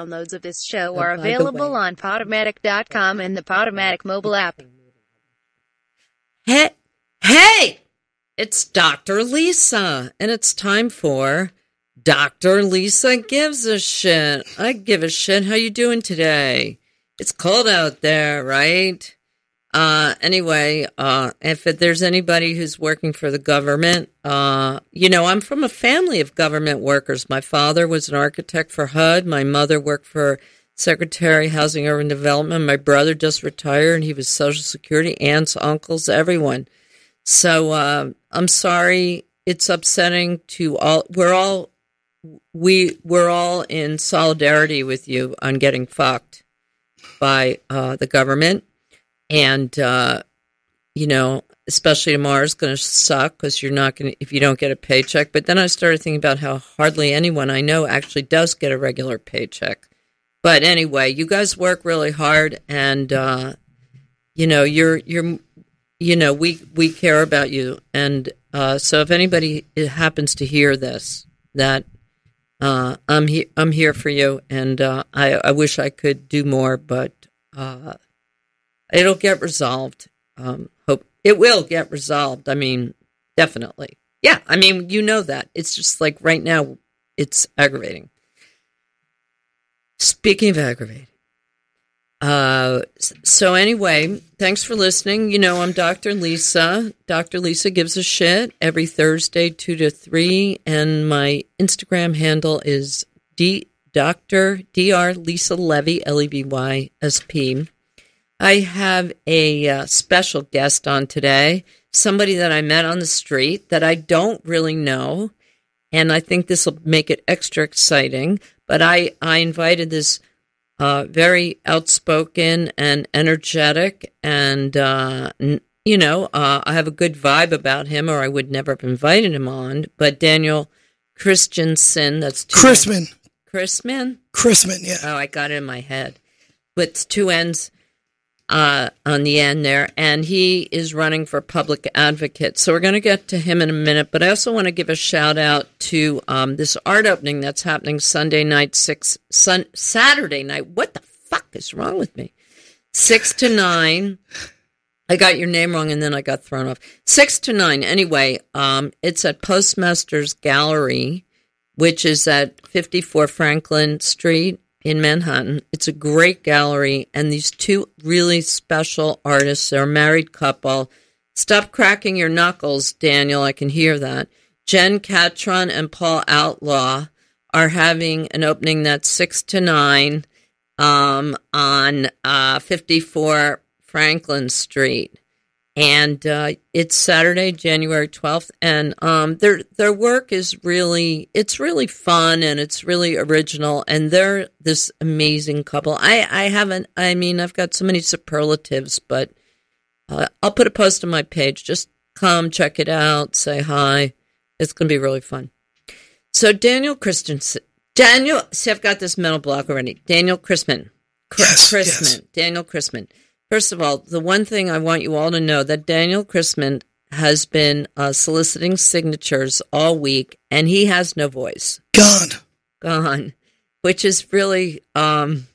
Downloads of this show Oh, are available on Podomatic.com and the Podomatic mobile app. Hey, hey, it's Dr. Lisa, and it's time for Dr. Lisa gives a shit. I give a shit. How you doing today? It's cold out there, right? Uh, anyway, uh, if there's anybody who's working for the government, uh, you know, I'm from a family of government workers. My father was an architect for HUD. My mother worked for Secretary Housing Urban Development. My brother just retired and he was Social Security, aunts, uncles, everyone. So, uh, I'm sorry. It's upsetting to all. We're all, we, we're all in solidarity with you on getting fucked by, uh, the government and uh, you know, especially tomorrow is going to suck because you're not going to if you don't get a paycheck. But then I started thinking about how hardly anyone I know actually does get a regular paycheck. But anyway, you guys work really hard, and uh, you know, you're you're you know, we we care about you, and uh, so if anybody happens to hear this, that uh, I'm I'm here for you, and uh, I I wish I could do more, but. It'll get resolved. Um, hope it will get resolved. I mean, definitely. Yeah, I mean, you know that. It's just like right now, it's aggravating. Speaking of aggravating, uh, so anyway, thanks for listening. You know, I'm Dr. Lisa. Dr. Lisa gives a shit every Thursday, two to three, and my Instagram handle is d Dr. Dr. Lisa Levy L E V Y S P. I have a uh, special guest on today, somebody that I met on the street that I don't really know, and I think this will make it extra exciting. But I, I invited this uh, very outspoken and energetic, and uh, n- you know, uh, I have a good vibe about him, or I would never have invited him on. But Daniel Christensen, that's two Chrisman. Chrisman. Chrisman, yeah. Oh, I got it in my head. With two N's uh, on the end there. And he is running for public advocate. So we're going to get to him in a minute. But I also want to give a shout out to um, this art opening that's happening Sunday night, six, sun, Saturday night. What the fuck is wrong with me? Six to nine. I got your name wrong and then I got thrown off. Six to nine. Anyway, um, it's at Postmasters Gallery which is at 54 Franklin Street in Manhattan. It's a great gallery, and these two really special artists, they're a married couple. Stop cracking your knuckles, Daniel. I can hear that. Jen Catron and Paul Outlaw are having an opening that's 6 to 9 um, on uh, 54 Franklin Street and uh, it's Saturday, January twelfth, and um, their their work is really it's really fun and it's really original, and they're this amazing couple. I I haven't, I mean, I've got so many superlatives, but uh, I'll put a post on my page. Just come check it out, say hi. It's gonna be really fun. So Daniel Christensen, Daniel, see, I've got this mental block already. Daniel Chrisman, Chris, Yes, Chrisman, yes. Daniel Chrisman. First of all, the one thing I want you all to know that Daniel Chrisman has been uh, soliciting signatures all week, and he has no voice, Gone. gone, which is really um,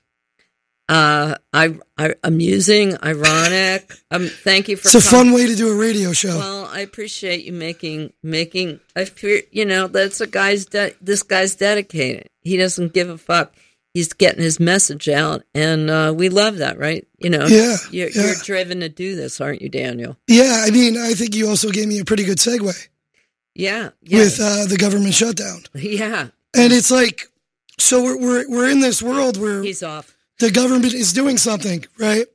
uh, I, I, amusing, ironic. Um, thank you for. It's a fun way to do a radio show. Well, I appreciate you making making. I fear you know that's a guy's. De- this guy's dedicated. He doesn't give a fuck. He's getting his message out, and uh, we love that, right? You know, Yeah, You're, yeah. you're driven to do this, aren't you, Daniel? yeah, I mean, I think you also gave me a pretty good segue Yeah, yeah, with uh, the government shutdown. yeah. And it's like, so we're, we're, we're in this world where He's off. the government is doing something, right?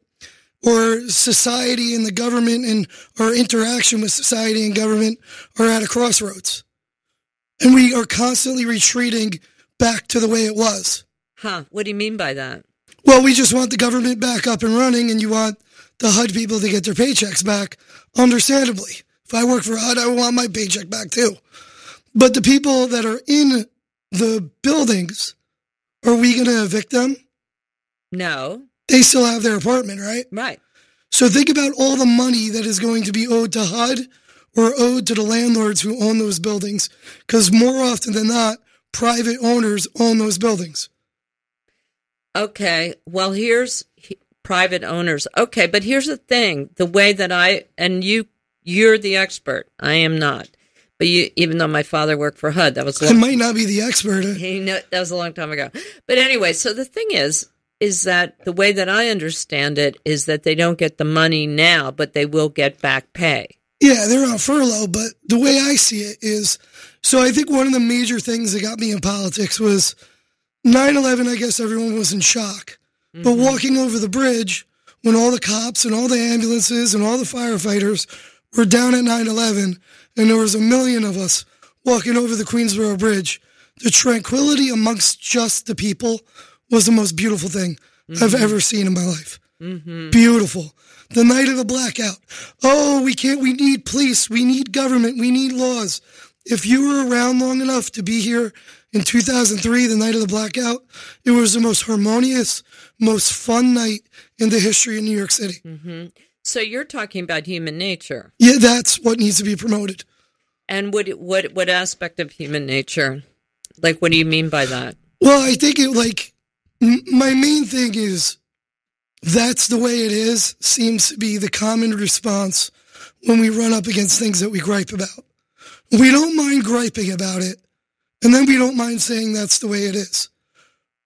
Or society and the government and our interaction with society and government are at a crossroads. And we are constantly retreating back to the way it was. Huh? What do you mean by that? Well, we just want the government back up and running, and you want the HUD people to get their paychecks back. Understandably, if I work for HUD, I want my paycheck back too. But the people that are in the buildings, are we going to evict them? No, They still have their apartment, right? right. So think about all the money that is going to be owed to HUD or owed to the landlords who own those buildings, because more often than not, private owners own those buildings. Okay. Well, here's private owners. Okay, but here's the thing: the way that I and you, you're the expert. I am not. But you, even though my father worked for HUD, that was a I long, might not be the expert. he know, that was a long time ago. But anyway, so the thing is, is that the way that I understand it is that they don't get the money now, but they will get back pay. Yeah, they're on furlough, but the way I see it is so I think one of the major things that got me in politics was 9 11. I guess everyone was in shock. But mm-hmm. walking over the bridge when all the cops and all the ambulances and all the firefighters were down at 9 11, and there was a million of us walking over the Queensboro Bridge, the tranquility amongst just the people was the most beautiful thing I've mm-hmm. ever seen in my life. Mm-hmm. Beautiful. The night of the blackout. Oh, we can't, we need police, we need government, we need laws. If you were around long enough to be here in 2003, the night of the blackout, it was the most harmonious, most fun night in the history of New York City. Mm-hmm. So you're talking about human nature, Yeah, that's what needs to be promoted. and what what what aspect of human nature? Like, what do you mean by that? Well, I think it like m- my main thing is that's the way it is seems to be the common response when we run up against things that we gripe about. We don't mind griping about it, and then we don't mind saying that's the way it is.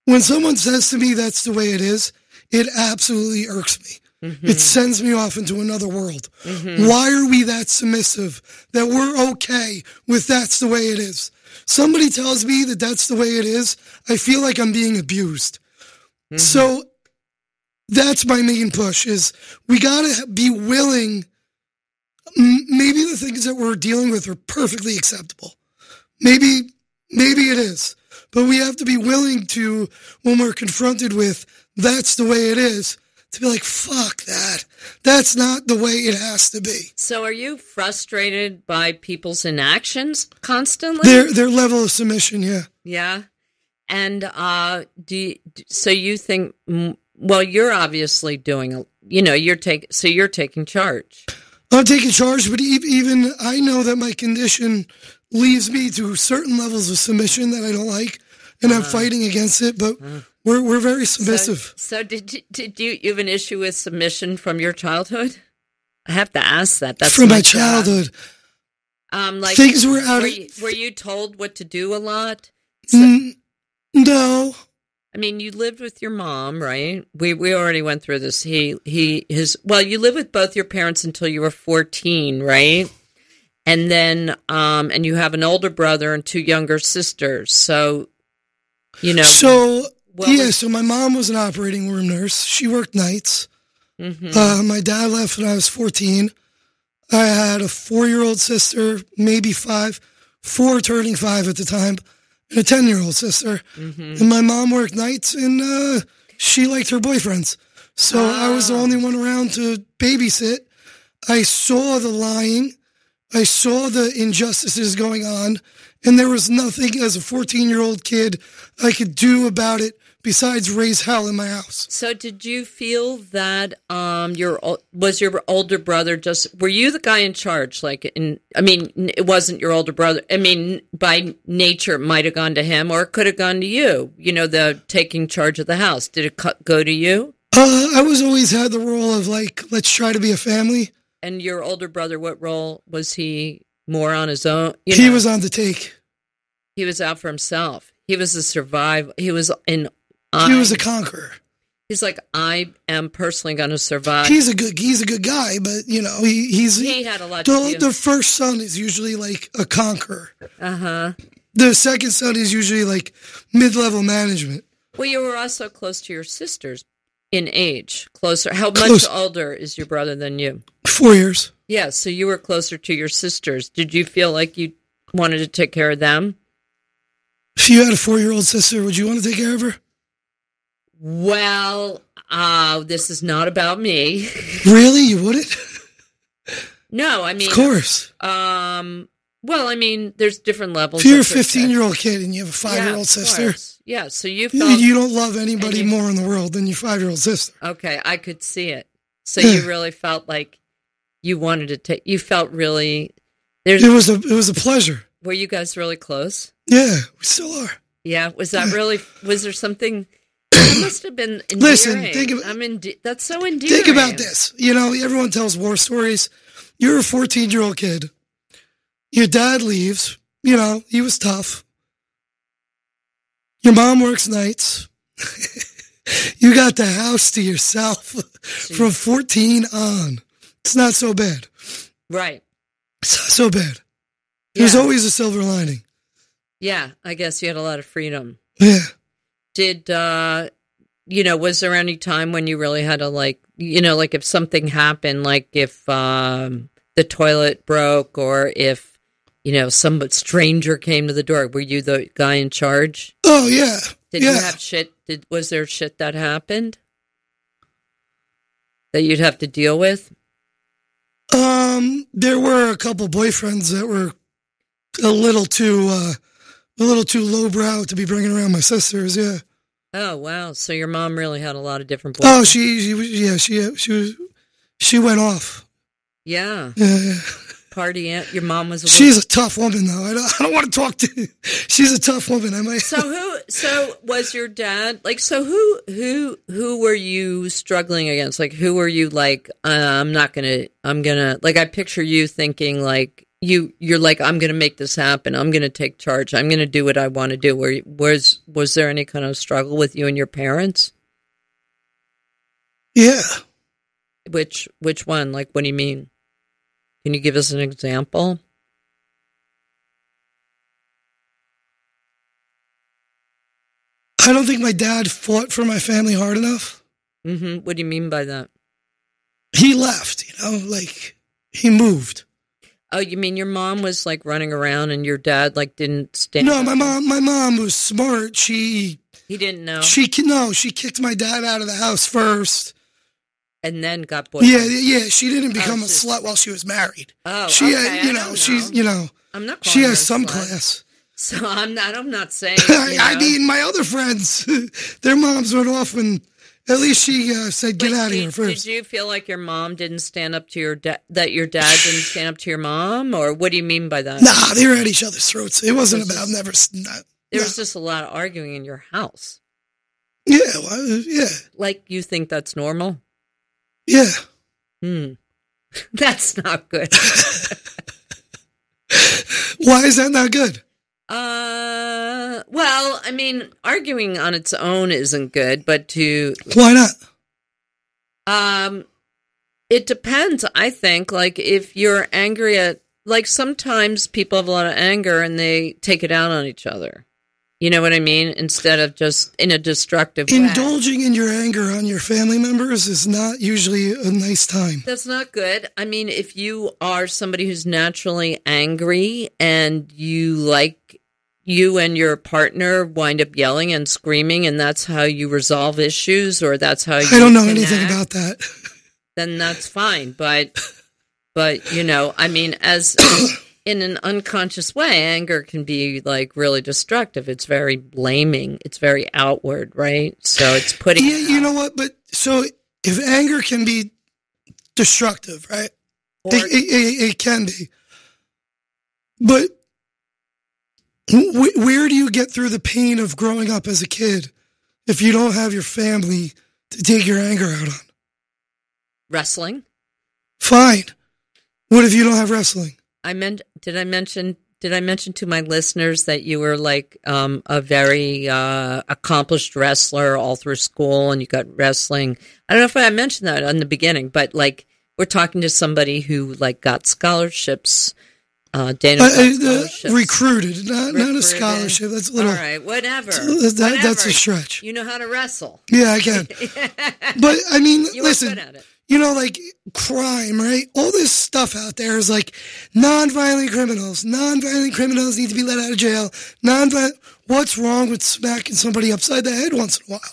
When someone says to me that's the way it is, it absolutely irks me. Mm-hmm. It sends me off into another world. Mm-hmm. Why are we that submissive that we're okay with that's the way it is? Somebody tells me that that's the way it is, I feel like I'm being abused. Mm-hmm. So that's my main push is we got to be willing maybe the things that we're dealing with are perfectly acceptable. Maybe maybe it is. But we have to be willing to when we're confronted with that's the way it is to be like fuck that. That's not the way it has to be. So, are you frustrated by people's inactions constantly? Their their level of submission, yeah. Yeah. And uh do you, so you think well you're obviously doing a you know you're taking so you're taking charge. I'm taking charge, but even I know that my condition leaves me to certain levels of submission that I don't like, and I'm fighting against it. But we're we're very submissive. So, so did you, did you you have an issue with submission from your childhood? I have to ask that. That's From my job. childhood, Um like things were out were of you, were you told what to do a lot? So- N- no. I mean, you lived with your mom, right? We we already went through this. He he his well, you lived with both your parents until you were 14, right? And then um and you have an older brother and two younger sisters. So you know, So yeah, was- so my mom was an operating room nurse. She worked nights. mhm. Uh, my dad left when I was 14. I had a four year old sister, maybe five, four turning five at the time, and a 10 year old sister. Mhm. And my mom worked nights and uh, she liked her boyfriends. So I was the Ah. only one around to babysit. I saw the lying. I saw the injustices going on. And there was nothing as a 14 year old kid I could do about it besides raise hell in my house. So did you feel that um your was your older brother just were you the guy in charge like in I mean it wasn't your older brother I mean by nature it might have gone to him or it could have gone to you you know the taking charge of the house did it go to you Uh, I was always had the role of like, let's try to be a family. And your older brother what role was he more on his own you he know, was on the take. he was out for himself he was a survive he was in He was a conqueror. he's like I am personally going to survive He's a good. He's a good guy, but you know, he, he's he had a lot the, do the first son is usually like a conqueror. uh-huh The second son is usually like mid-level management. Well, you were also close to your sisters in age, closer. How Close. much older is your brother than you? Four years. Yeah, so you were closer to your sisters. Did you feel like you wanted to take care of them? If you had a four-year-old sister, would you want to take care of her? Well, uh, this is not about me. Really, you wouldn't? no, I mean, Of course. um, well, I mean, there's different levels. If you're a of protect- 15-year-old kid and you have a five-year-old of sister, course. Yeah, so you you, felt you don't love anybody you- more in the world than your five-year-old sister. okay. I could see it. So you really felt like you wanted to take. You felt really. There's It was a it was a pleasure. were you guys really close? Yeah, we still are. Yeah, was that really? Was there something That must have been endearing. Listen, think of- I'm ende- That's so endearing. Think about this. You know, everyone tells war stories. You're a 14 year old kid. Your dad leaves. You know, he was tough. Your mom works nights. you got the house to yourself from 14 on. It's not so bad. Right. It's not so bad. There's always a silver lining. Yeah, I guess you had a lot of freedom. Yeah. Did uh you know, was there any time when you really had to like, you know, like if something happened, like if um the toilet broke or if you know, some stranger came to the door, were you the guy in charge? Oh, yeah. Did yeah. you have shit? Did was there shit that happened that you'd have to deal with? Um, there were a couple boyfriends that were a little too, uh, a little too lowbrow to be bringing around my sisters. Yeah. Oh wow! So your mom really had a lot of different. Boys. Oh, she, she, was- yeah, she, she was, she went off. yeah, Yeah, yeah. Party aunt. Your mom was. A She's a tough woman, though. I don't, I don't want to talk to. She's a tough woman. I might. so who? So was your dad like? So who? Who? Who were you struggling against? Like who were you like? Uh, I'm not gonna. I'm gonna. Like I picture you thinking like you. You're like I'm gonna make this happen. I'm gonna take charge. I'm gonna do what I want to do. Where was was there any kind of struggle with you and your parents? yeah. Which which one? Like what do you mean? Can you give us an example? I don't think my dad fought for my family hard enough. hmm What do you mean by that? He left, you know, like he moved. Oh, you mean your mom was like running around and your dad like didn't stand? No, my mom, my mom was smart. She, He didn't know, she, no, she kicked my dad out of the house first. And then got boyfriend. Yeah, yeah. She didn't become a slut while she was married. Oh, she, okay, had, you know, don't she's, know. you know, I'm not. she has some slut. class. So I'm not. I'm not saying. I, I mean, my other friends, their moms went off, and at least she uh, said, "Get But out of here first. Did you feel like your mom didn't stand up to your dad? That your dad didn't stand up to your mom, or what do you mean by that? Nah, they were at each other's throats. It wasn't about never. Not, There was just a lot of arguing in your house. yeah, well, yeah, Like you think that's normal? Yeah. Hmm. That's not good. Why is that not good? Uh, well, I mean, arguing on its own isn't good, but to Why not? um, it depends. I think, like, if you're angry at, like, sometimes people have a lot of anger and they take it out on each other. You know what I mean? Instead of just in a destructive way. Indulging in your anger on your family members is not usually a nice time. That's not good. I mean, if you are somebody who's naturally angry and you like you and your partner wind up yelling and screaming and that's how you resolve issues or that's how you I don't know anything about that. then that's fine. But but you know, I mean as in an unconscious way, anger can be like really destructive. It's very blaming. It's very outward, right? So it's putting Yeah, you know what? But so if anger can be destructive, right? or- It, it, it, it can be. But wh- where do you get through the pain of growing up as a kid if you don't have your family to take your anger out on? wrestling. Fine. What if you don't have wrestling? I meant did I mention did I mention to my listeners that you were like um, a very uh, accomplished wrestler all through school and you got wrestling? I don't know if I mentioned that in the beginning, but like we're talking to somebody who like got scholarships. Uh, Dana Uh, uh, uh, scholarships. recruited, not, not a scholarship. That's a little. All right, whatever. That, that's a stretch. You know how to wrestle. Yeah, I can. But I mean, You listen, good at it. You know, like crime, right? All this stuff out there is like non-violent criminals. Non-violent criminals need to be let out of jail. Non-violent. What's wrong with smacking somebody upside the head once in a while?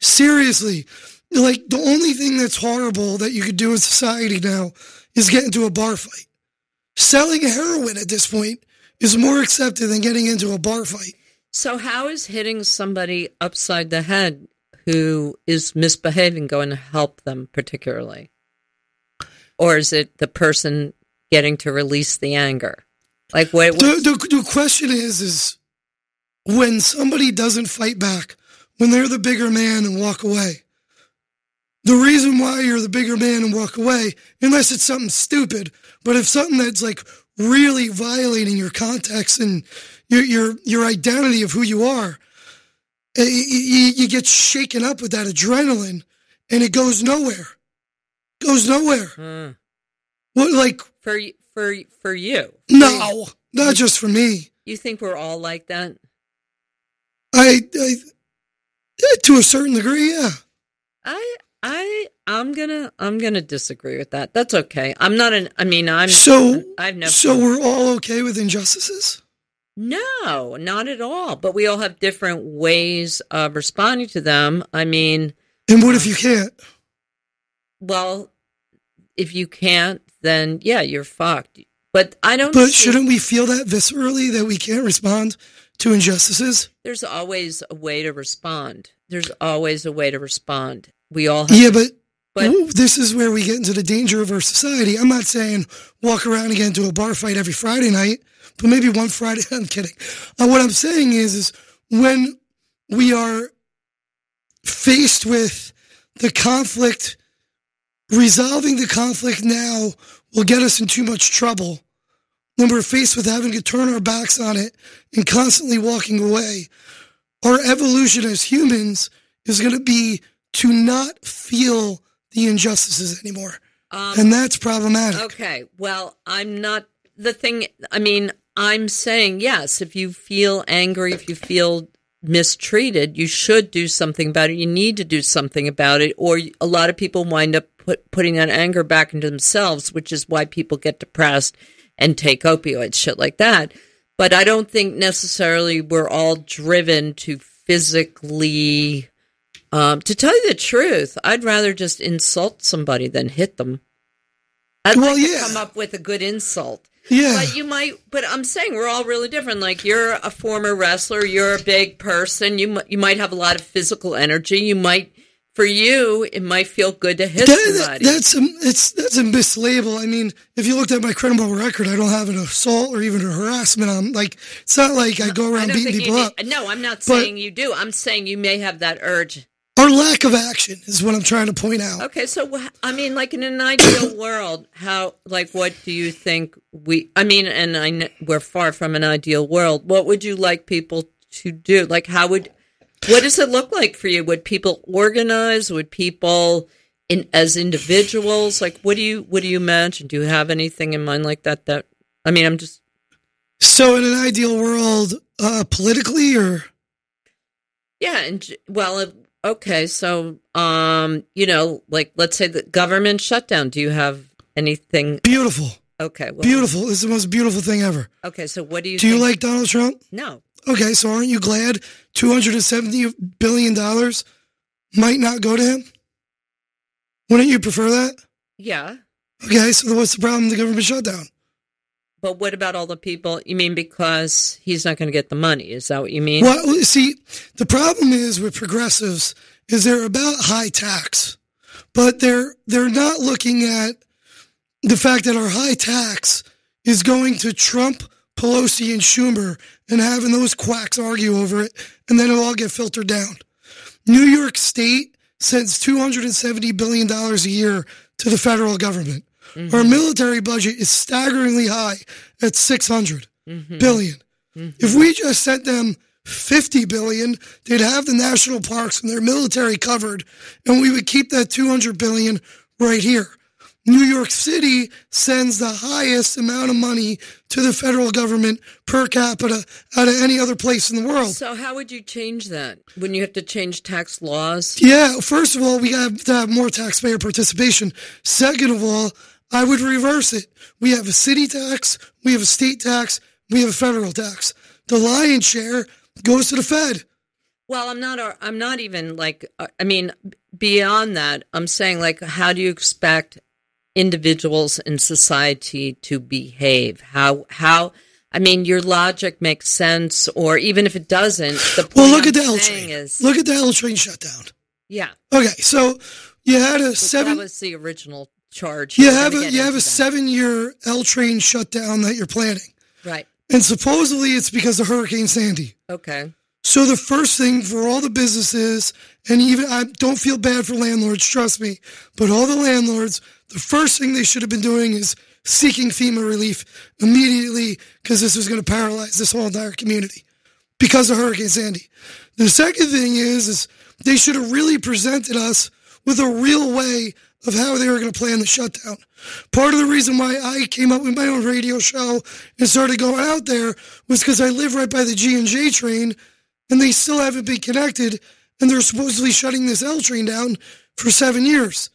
Seriously, like the only thing that's horrible that you could do in society now is get into a bar fight. Selling heroin at this point is more accepted than getting into a bar fight. So, how is hitting somebody upside the head who is misbehaving going to help them particularly? Or is it the person getting to release the anger? Like, what? The, the, the question is, is when somebody doesn't fight back, when they're the bigger man and walk away. The reason why you're the bigger man and walk away, unless it's something stupid, but if something that's like really violating your context and your your your identity of who you are, you, you get shaken up with that adrenaline, and it goes nowhere. Goes nowhere. Hmm. What like For for for you? no, not just for me. You think we're all like that? I, I to a certain degree, yeah. I I I'm gonna I'm gonna disagree with that. That's okay. I'm not an. I mean, I'm So I've never. so we're all okay with injustices. No, not at all. But we all have different ways of responding to them. I mean, And what if you can't? well, if you can't, then yeah, you're fucked. But I don't. But see- shouldn't we feel that viscerally that we can't respond to injustices? There's always a way to respond. There's always a way to respond. We all have. Yeah, but, But- ooh, this is where we get into the danger of our society. I'm not saying walk around and get into a bar fight every Friday night, but maybe one Friday. I'm kidding. Uh, what I'm saying is, is when we are faced with the conflict, resolving the conflict now will get us in too much trouble. When we're faced with having to turn our backs on it and constantly walking away, our evolution as humans is going to be to not feel the injustices anymore. Um, And that's problematic. Okay. Well, I'm not the thing. I mean, I'm saying yes. If you feel angry, if you feel mistreated, you should do something about it. You need to do something about it, or a lot of people wind up put, putting that anger back into themselves, which is why people get depressed and take opioids, shit like that. But I don't think necessarily we're all driven to physically. Um, to tell you the truth, I'd rather just insult somebody than hit them. I'd Well, like yeah. come up with a good insult. Yeah. But you might, but I'm saying we're all really different. Like you're a former wrestler, you're a big person. You you might have a lot of physical energy. You might, for you, it might feel good to hit That- that- somebody. that's a, it's that's a mislabel. I mean, if you looked at my criminal record, I don't have an assault or even a harassment. I'm like, it's not like I go around don't beating people you up. No, I'm not But- saying you do. I'm saying you may have that urge. Our lack of action is what I'm trying to point out. Okay, so I mean, like in an ideal world, how, like, what do you think we? I mean, and I kn- we're far from an ideal world. What would you like people to do? Like, how would? What does it look like for you? Would people organize? Would people, in as individuals, like, what do you what do you imagine? Do you have anything in mind like that? That I mean, I'm just So, in an ideal world, uh, politically, or yeah, and well, okay, so um, you know, like, let's say the government shutdown. Do you have anything? beautiful, Okay, well, beautiful. It's the most beautiful thing ever. Okay, so what do you Do you like Donald Trump? No. Okay, so aren't you glad two hundred and seventy billion dollars might not go to him? Wouldn't you prefer that? Yeah. Okay, so what's the problem the government shutdown? But what about all the people? You mean because he's not going to get the money? Is that what you mean? Well, see, the problem is with progressives is they're about high tax, but they're they're not looking at the fact that our high tax is going to Trump, Pelosi, and Schumer, and having those quacks argue over it, and then it'll all get filtered down. New York State sends two hundred and seventy billion dollars a year to the federal government. Mm-hmm. Our military budget is staggeringly high at six hundred mm-hmm. billion. Mm-hmm. If we just sent them 50 billion, they'd have the national parks and their military covered, and we would keep that 200 billion right here. New York City sends the highest amount of money to the federal government per capita out of any other place in the world. So how would you change that? When you have to change tax laws? Yeah, first of all, we have to have more taxpayer participation. Second of all, I would reverse it. We have a city tax, we have a state tax, we have a federal tax. The lion's share goes to the Fed. Well, I'm not. I'm not even like. uh, I mean, beyond that, I'm saying like, how do you expect individuals in society to behave? How how? I mean, your logic makes sense, or even if it doesn't, the point Well, look I'm at the L train. is, Look at the L train shutdown. yeah, Okay, so you had a Which seven. That was the original charge. you have a you have a that. seven year L train shutdown that you're planning, Right. and supposedly it's because of Hurricane Sandy. Okay. So the first thing for all the businesses, and even I don't feel bad for landlords, trust me, but all the landlords, the first thing they should have been doing is seeking FEMA relief immediately because this was going to paralyze this whole entire community because of Hurricane Sandy. The second thing is, is they should have really presented us with a real way of how they were going to plan the shutdown. Part of the reason why I came up with my own radio show and started going out there was because I live right by the G and J train, and they still haven't been connected, and they're supposedly shutting this L train down for seven years.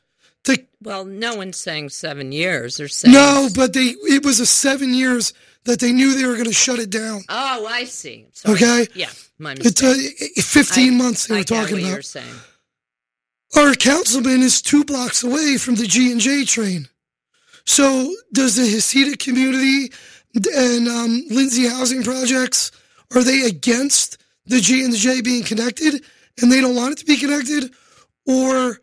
To, Well, no one's saying seven years. They're saying no, but they it was a seven years that they knew they were going to shut it down. Oh, I see. Sorry. Okay. Yeah, my It's uh, 15 I- months they I were talking about. Our councilman is two blocks away from the G and J train. So does the Hasidic community and um, Lindsay Housing Projects are they against the G and the J being connected, and they don't want it to be connected, or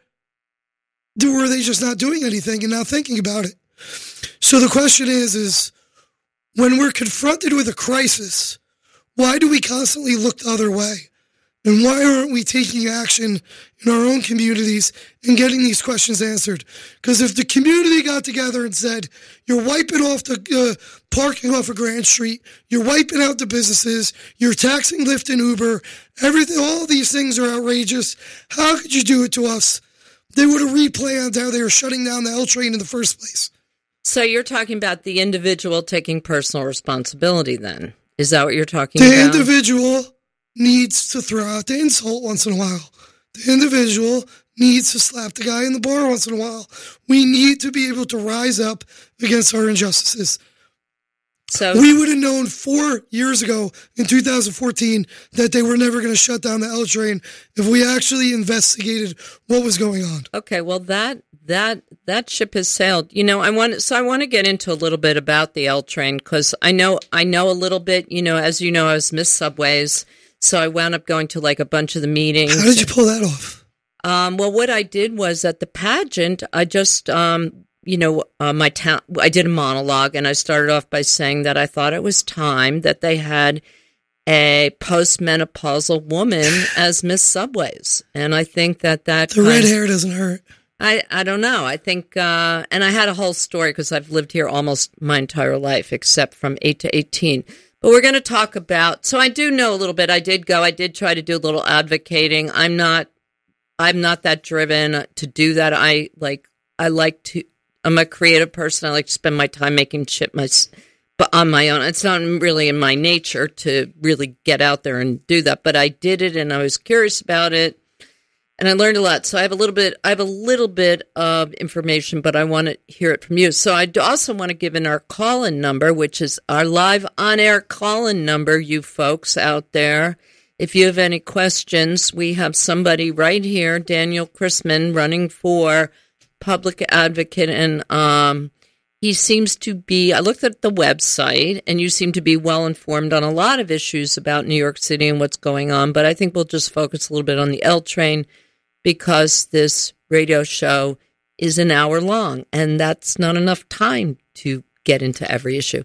are they just not doing anything and not thinking about it? So the question is: is when we're confronted with a crisis, why do we constantly look the other way? And why aren't we taking action in our own communities and getting these questions answered? Because if the community got together and said, you're wiping off the uh, parking off of Grand Street, you're wiping out the businesses, you're taxing Lyft and Uber, everything, all these things are outrageous. How could you do it to us? They would have replanned how they were shutting down the L train in the first place. So you're talking about the individual taking personal responsibility then? Is that what you're talking The about? The individual needs to throw out the insult once in a while. The individual needs to slap the guy in the bar once in a while. We need to be able to rise up against our injustices. so We would have known four years ago in 2014 that they were never going to shut down the L train if we actually investigated what was going on. Okay, well that that that ship has sailed. You know, I want so I want to get into a little bit about the L train because I know I know a little bit. You know, as you know, I was Miss Subways, so I wound up going to like a bunch of the meetings. How did you pull that off? Um, well, what I did was at the pageant, I just, um, you know, uh, my town, I did a monologue and I started off by saying that I thought it was time that they had a postmenopausal woman as Miss Subways. And I think that that The red hair doesn't hurt. I, I don't know. I think, uh, and I had a whole story because I've lived here almost my entire life, except from 8 to 18. But we're going to talk about, so I do know a little bit. I did go, I did try to do a little advocating. I'm not, I'm not that driven to do that. I like, I like to, I'm a creative person. I like to spend my time making shit my, but on my own. It's not really in my nature to really get out there and do that. But I did it and I was curious about it and I learned a lot. So I have a little bit, I have a little bit of information, but I want to hear it from you. So I also want to give in our call-in number, which is our live on-air call-in number. You folks out there, if you have any questions, we have somebody right here, Daniel Chrisman, running for public advocate, and um, he seems to be. I looked at the website, and you seem to be well informed on a lot of issues about New York City and what's going on. But I think we'll just focus a little bit on the L train because this radio show is an hour long, and that's not enough time to get into every issue.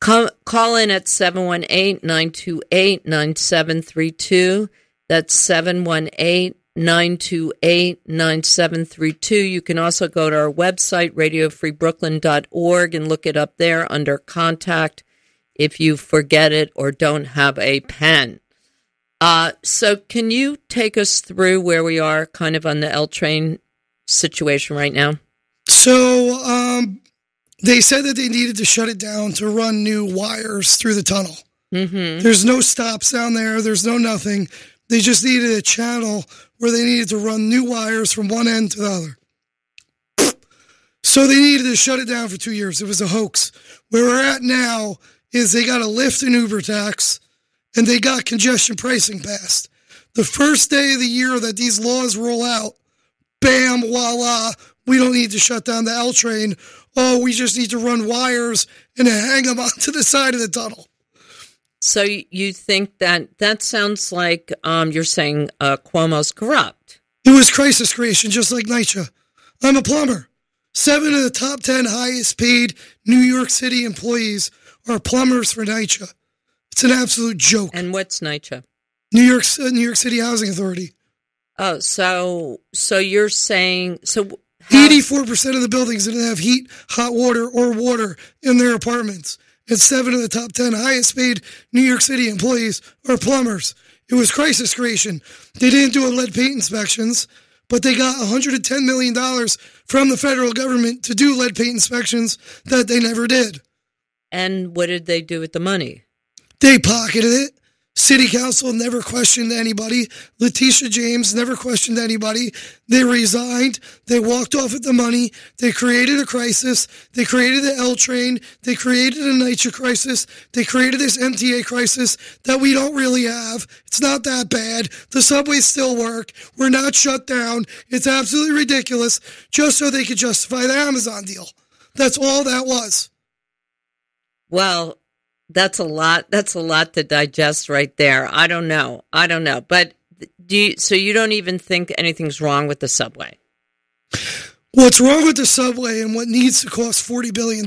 Call, call in at 718 928 9732. That's 718 928 9732. You can also go to our website, radiofreebrooklyn.org, and look it up there under contact if you forget it or don't have a pen. Uh, so, can you take us through where we are kind of on the L train situation right now? So um, they said that they needed to shut it down to run new wires through the tunnel. Mm-hmm. There's no stops down there. There's no nothing. They just needed a channel where they needed to run new wires from one end to the other. So they needed to shut it down for two years. It was a hoax. Where we're at now is they got a Lyft and Uber tax and they got congestion pricing passed. The first day of the year that these laws roll out, bam, voila, we don't need to shut down the L train. Oh, we just need to run wires and hang them onto the side of the tunnel. So, you think that that sounds like um, you're saying uh, Cuomo's corrupt? It was crisis creation, just like NYCHA. I'm a plumber. Seven of the top 10 highest paid New York City employees are plumbers for NYCHA. It's an absolute joke. And what's NYCHA? New York, uh, New York City Housing Authority. Oh, so so you're saying so Eighty-four percent of the buildings didn't have heat, hot water, or water in their apartments. And seven of the top ten highest paid New York City employees are plumbers. It was crisis creation. They didn't do a lead paint inspections, but they got 110 million dollars from the federal government to do lead paint inspections that they never did. and what did they do with the money? They pocketed it. City council never questioned anybody. Letitia James never questioned anybody. They resigned. They walked off with the money. They created a crisis. They created the L train. They created a NYCHA crisis. They created this MTA crisis that we don't really have. It's not that bad. The subways still work. We're not shut down. It's absolutely ridiculous just so they could justify the Amazon deal. That's all that was. Well, that's a lot. That's a lot to digest right there. I don't know. I don't know. But do you, so you don't even think anything's wrong with the subway? What's wrong with the subway and what needs to cost $40 billion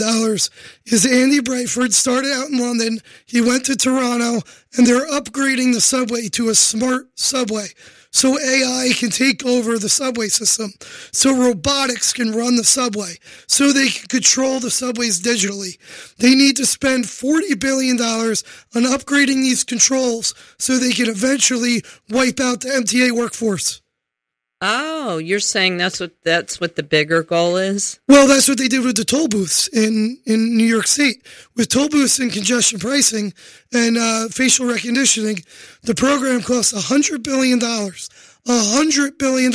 is Andy Byford started out in London. He went to Toronto and they're upgrading the subway to a smart subway. So AI can take over the subway system. So robotics can run the subway. So they can control the subways digitally. They need to spend $40 billion on upgrading these controls so they can eventually wipe out the MTA workforce. Oh, you're saying that's what that's what the bigger goal is? Well, that's what they did with the toll booths in, in New York State. With toll booths and congestion pricing and uh, facial recognition, the program costs a $100 billion. $100 billion.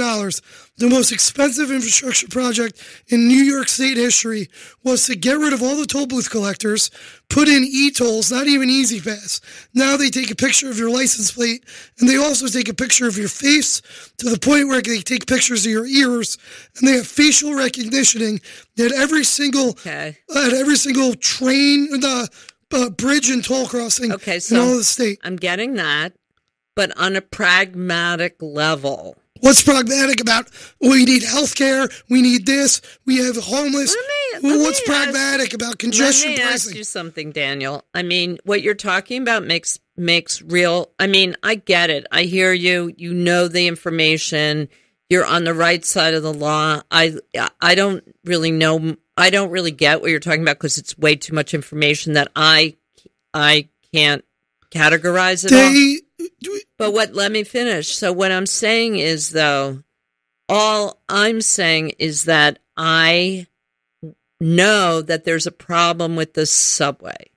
The most expensive infrastructure project in New York State history was to get rid of all the toll booth collectors, put in e-tolls, not even E-ZPass. Now they take a picture of your license plate and they also take a picture of your face to the point where they take pictures of your ears and they have facial recognition at every single Okay. at every single train, the uh, bridge and toll crossing Okay, in so- all the state. I'm getting that, but on a pragmatic level. What's pragmatic about? We need health care. We need this. We have homeless. Let me- let What's me ask- pragmatic about congestion Let me ask pricing? you something, Daniel. I mean, what you're talking about makes makes real. I mean, I get it. I hear you. You know the information. You're on the right side of the law. I I don't really know. I don't really get what you're talking about because it's way too much information that I I can't categorize it all. But what, let me finish. So, what I'm saying is, though, all I'm saying is that I know that there's a problem with the subway.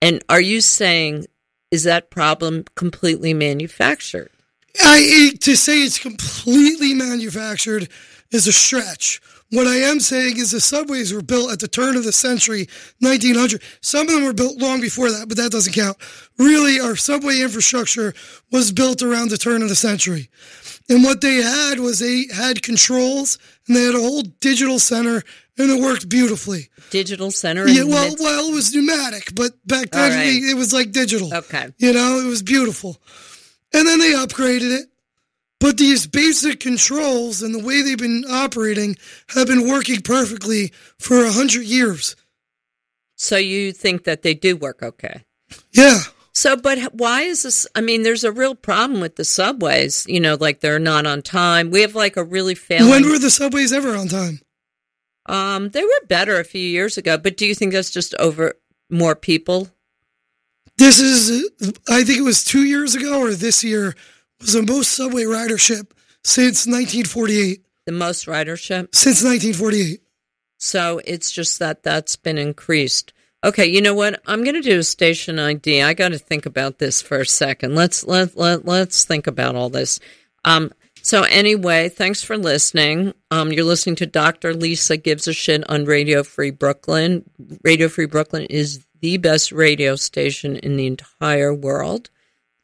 And are you saying, is that problem completely manufactured? I to say it's completely manufactured is a stretch. What I am saying is the subways were built at the turn of the century, 1900. Some of them were built long before that, but that doesn't count. Really, our subway infrastructure was built around the turn of the century. And what they had was they had controls and they had a whole digital center and it worked beautifully. Digital center? Yeah, well, mid- well, it was pneumatic, but back then right. it, it was like digital. Okay. You know, it was beautiful. And then they upgraded it. But these basic controls and the way they've been operating have been working perfectly for a hundred years. So, you think that they do work okay? Yeah. So, but why is this? I mean, there's a real problem with the subways, you know, like they're not on time. We have like a really failing. When were the subways ever on time? Um, they were better a few years ago, but do you think that's just over more people? This is, I think it was two years ago or this year, was the most subway ridership since 1948. The most ridership. Since 1948. So it's just that that's been increased. Okay, you know what? I'm going to do a station ID. I got to think about this for a second. Let's let let let's think about all this. Um. So anyway, thanks for listening. Um, you're listening to Dr. Lisa gives a shit on Radio Free Brooklyn. Radio Free Brooklyn is the best radio station in the entire world.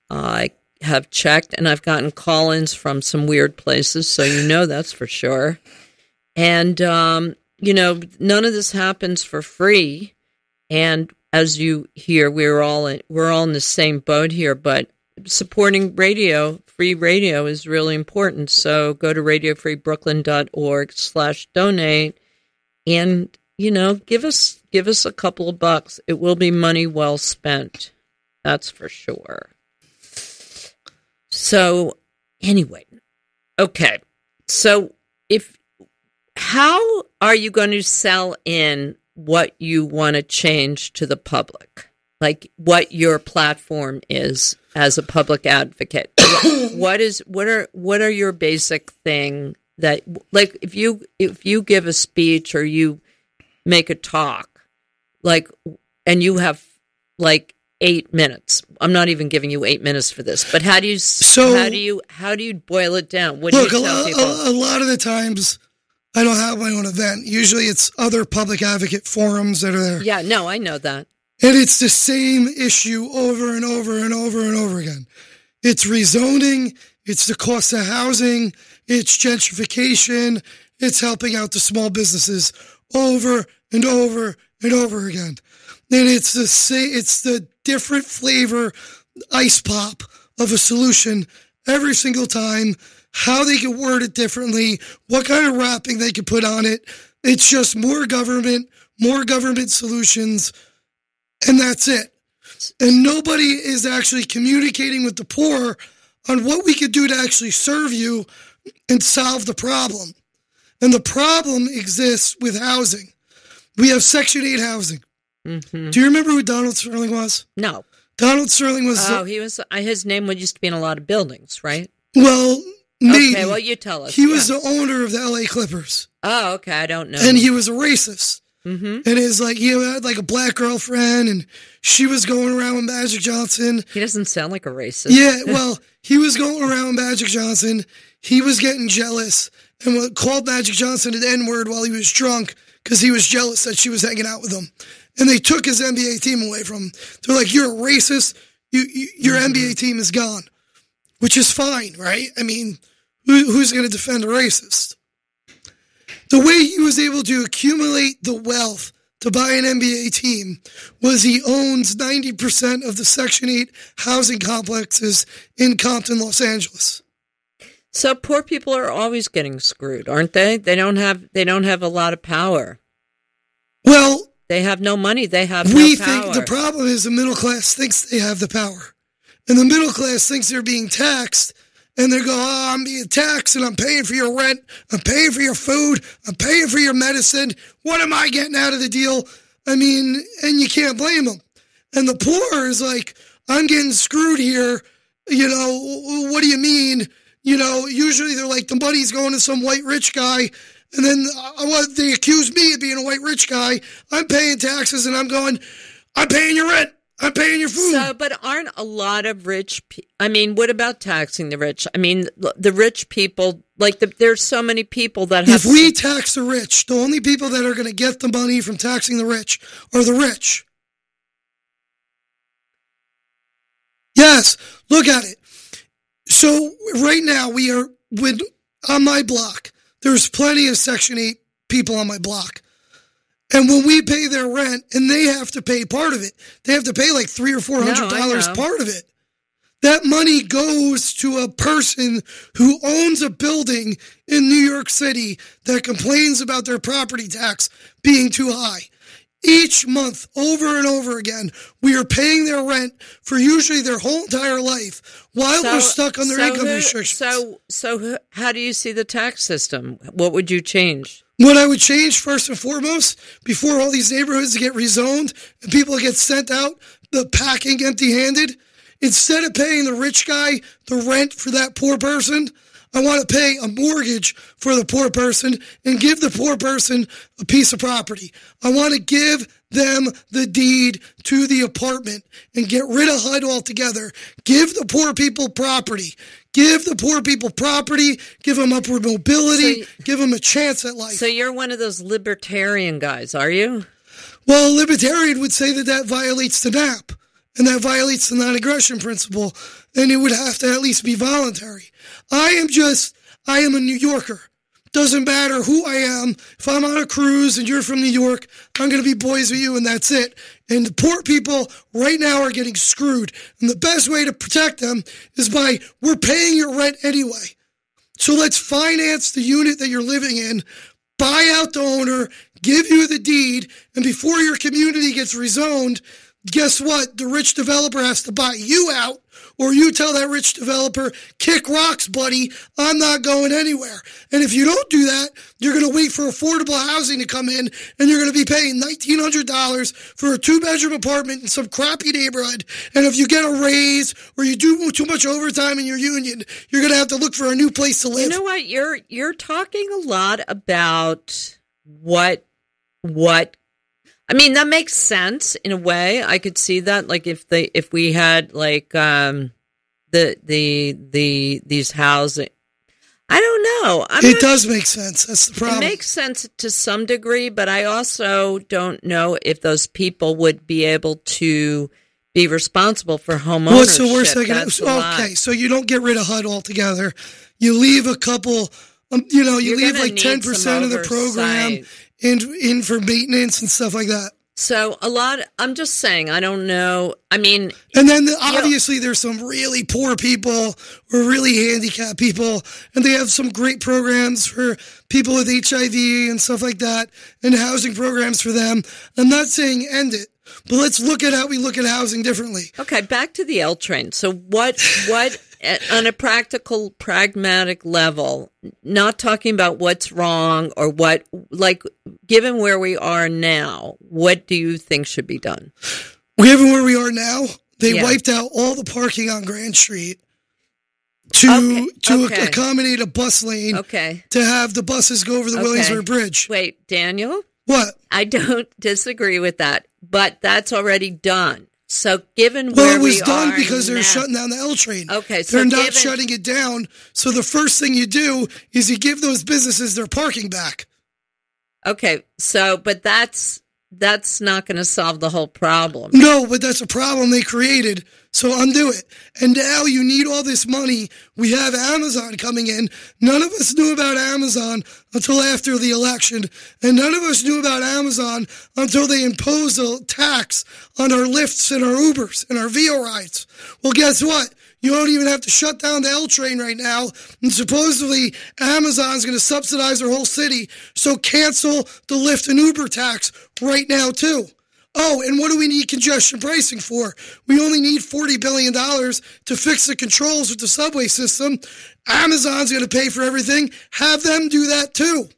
I have checked, and I've gotten call-ins from some weird places, so you know that's for sure. And um, you know, none of this happens for free. And as you hear, we're all in, we're all in the same boat here. But supporting radio, free radio, is really important. So go to radiofreebrooklyn.org slash donate, and you know, give us give us a couple of bucks. It will be money well spent. That's for sure. So anyway, okay. So if how are you going to sell in what you want to change to the public? Like what your platform is as a public advocate. what is what are what are your basic thing that like if you if you give a speech or you make a talk like and you have like eight minutes. I'm not even giving you eight minutes for this, but how do you So- how do you how do you boil it down? What Look, do a, you tell lo- people? a, a lot of the times I don't have my own event. Usually it's other public advocate forums that are there. yeah, no, I know that. And it's the same issue over and over and over and over again. It's rezoning, it's the cost of housing, it's gentrification, it's helping out the small businesses over and over and over again. And it's the same, it's the different flavor ice pop of a solution every single time, how they can word it differently, what kind of wrapping they can put on it. It's just more government, more government solutions, and that's it. And nobody is actually communicating with the poor on what we could do to actually serve you and solve the problem. And the problem exists with housing. We have Section 8 housing. Hmm Do you remember who Donald Sterling was? No. Donald Sterling was, Oh, he was. uh, His name would used to be in a lot of buildings, right? well, maybe. Okay, well, you tell us. he was the owner of the LA Clippers. Oh, okay. I don't know. And he was a racist. hmm And it's like he had like a black girlfriend and she was going around with Magic Johnson. He doesn't sound like a racist. Yeah, well, he was going around with Magic Johnson. He was getting jealous and what- called Magic Johnson an N word while he was drunk because he was jealous that she was hanging out with him. And they took his NBA team away from him. They're like, "You're a racist. You, you your mm-hmm. NBA team is gone," which is fine, right? I mean, who, who's going to defend a racist? The way he was able to accumulate the wealth to buy an NBA team was he owns 90% of the Section 8 housing complexes in Compton, Los Angeles. So poor people are always getting screwed, aren't they? They don't have. They don't have a lot of power. Well, They have no money. They have we no think the problem is the middle class thinks they have the power. And the middle class thinks they're being taxed. And they go, oh, I'm being taxed and I'm paying for your rent. I'm paying for your food. I'm paying for your medicine. What am I getting out of the deal? I mean, and you can't blame them. And the poor is like, I'm getting screwed here. You know, what do you mean? You know, usually they're like, the money's going to some white rich guy. And then uh, what they accuse me of being a white rich guy. I'm paying taxes and I'm going, I'm paying your rent. I'm paying your food. So, but aren't a lot of rich? Pe- I mean, what about taxing the rich? I mean, the rich people, like the, there's so many people that have. if we tax the rich, the only people that are going to get the money from taxing the rich are the rich. Yes, look at it. So right now we are with on my block. There's plenty of Section Eight people on my block, and when we pay their rent, and they have to pay part of it, they have to pay like three or four hundred dollars know. part of it. That money goes to a person who owns a building in New York City that complains about their property tax being too high. Each month, over and over again, we are paying their rent for usually their whole entire life while they're stuck on their so income who- restrictions. So, so how do you see the tax system? What would you change? What I would change first and foremost, before all these neighborhoods get rezoned and people get sent out, the packing empty handed, instead of paying the rich guy the rent for that poor person, I want to pay a mortgage for the poor person and give the poor person a piece of property. I want to give them the deed to the apartment and get rid of HUD altogether. Give the poor people property. Give the poor people property. Give them upward mobility. So- give them a chance at life. So you're one of those libertarian guys, are you? Well, a libertarian would say that that violates the NAP and that violates the non aggression principle, and it would have to at least be voluntary. I am just, I am a New Yorker. Doesn't matter who I am. If I'm on a cruise and you're from New York, I'm going to be boys with you, and that's it. And the poor people right now are getting screwed. And the best way to protect them is by we're paying your rent anyway. So let's finance the unit that you're living in, buy out the owner, give you the deed, and before your community gets rezoned, guess what? The rich developer has to buy you out, or you tell that rich developer, kick rocks, buddy. I'm not going anywhere. And if you don't do that, you're going to wait for affordable housing to come in, and you're going to be paying $1,900 for a two bedroom apartment in some crappy neighborhood. And if you get a raise or you do too much overtime in your union, you're going to have to look for a new place to live. You know what? You're you're talking a lot about what what I mean, that makes sense in a way. I could see that. Like if they if we had like um the the the these housing I don't know. I'm it not- does make sense. That's the problem. It makes sense to some degree, but I also don't know if those people would be able to be responsible for home What's the worst thing? That's a lot. Okay, so you don't get rid of HUD altogether. You leave a couple. Um, you know, you You're leave like ten percent of the program. In in for maintenance and stuff like that. So a lot. I'm just saying. I don't know. I mean, And then the, obviously there's some really poor people or really handicapped people, and they have some great programs for people with HIV and stuff like that, and housing programs for them. I'm not saying end it, but let's look at how we look at housing differently. okay. Back to the L train. So what? What? On a practical, pragmatic level, not talking about what's wrong or what, like, given where we are now, what do you think should be done? Given where we are now, they Yeah. wiped out all the parking on Grand Street to Okay, to okay. accommodate a bus lane Okay. to have the buses go over the Okay. Williamsburg Bridge. Wait, Daniel? What? I don't disagree with that, but that's already done. So given Well, where it was we done because they're now- shutting down the L train. Okay, so they're not given- shutting it down. So the first thing you do is you give those businesses their parking back. Okay, so but that's that's not going to solve the whole problem. No, but that's a problem they created. So undo it. And now you need all this money. We have Amazon coming in. None of us knew about Amazon until after the election. And none of us knew about Amazon until they imposed a tax on our Lyfts and our Ubers and our Via rides. Well, guess what? You don't even have to shut down the L train right now. And supposedly Amazon's going to subsidize their whole city. So cancel the Lyft and Uber tax right now, too. Oh, and what do we need congestion pricing for? We only need $40 billion to fix the controls with the subway system. Amazon's going to pay for everything. Have them do that too.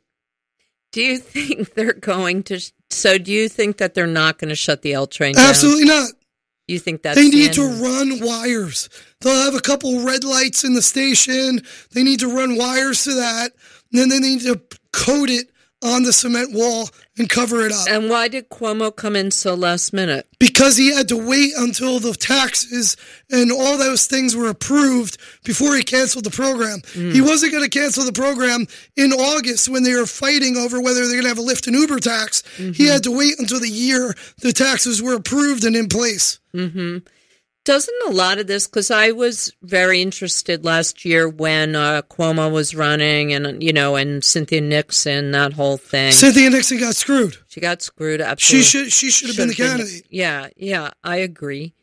Do you think they're going to? So do you think that they're not going to shut the L train down? Absolutely not. You think that They need to run wires. They'll have a couple red lights in the station. They need to run wires to that. And then they need to coat it on the cement wall and cover it up. And why did Cuomo come in so last minute? because he had to wait until the taxes and all those things were approved before he canceled the program. Mm. He wasn't going to cancel the program in August when they were fighting over whether they're going to have a Lyft and Uber tax. He mm-hmm. had to wait until the year the taxes were approved and in place. Mm-hmm. Doesn't a lot of this, because I was very interested last year when uh, Cuomo was running and, you know, and Cynthia Nixon, that whole thing. Cynthia Nixon got screwed. she got screwed She should she should have been the candidate. Yeah, yeah, I agree.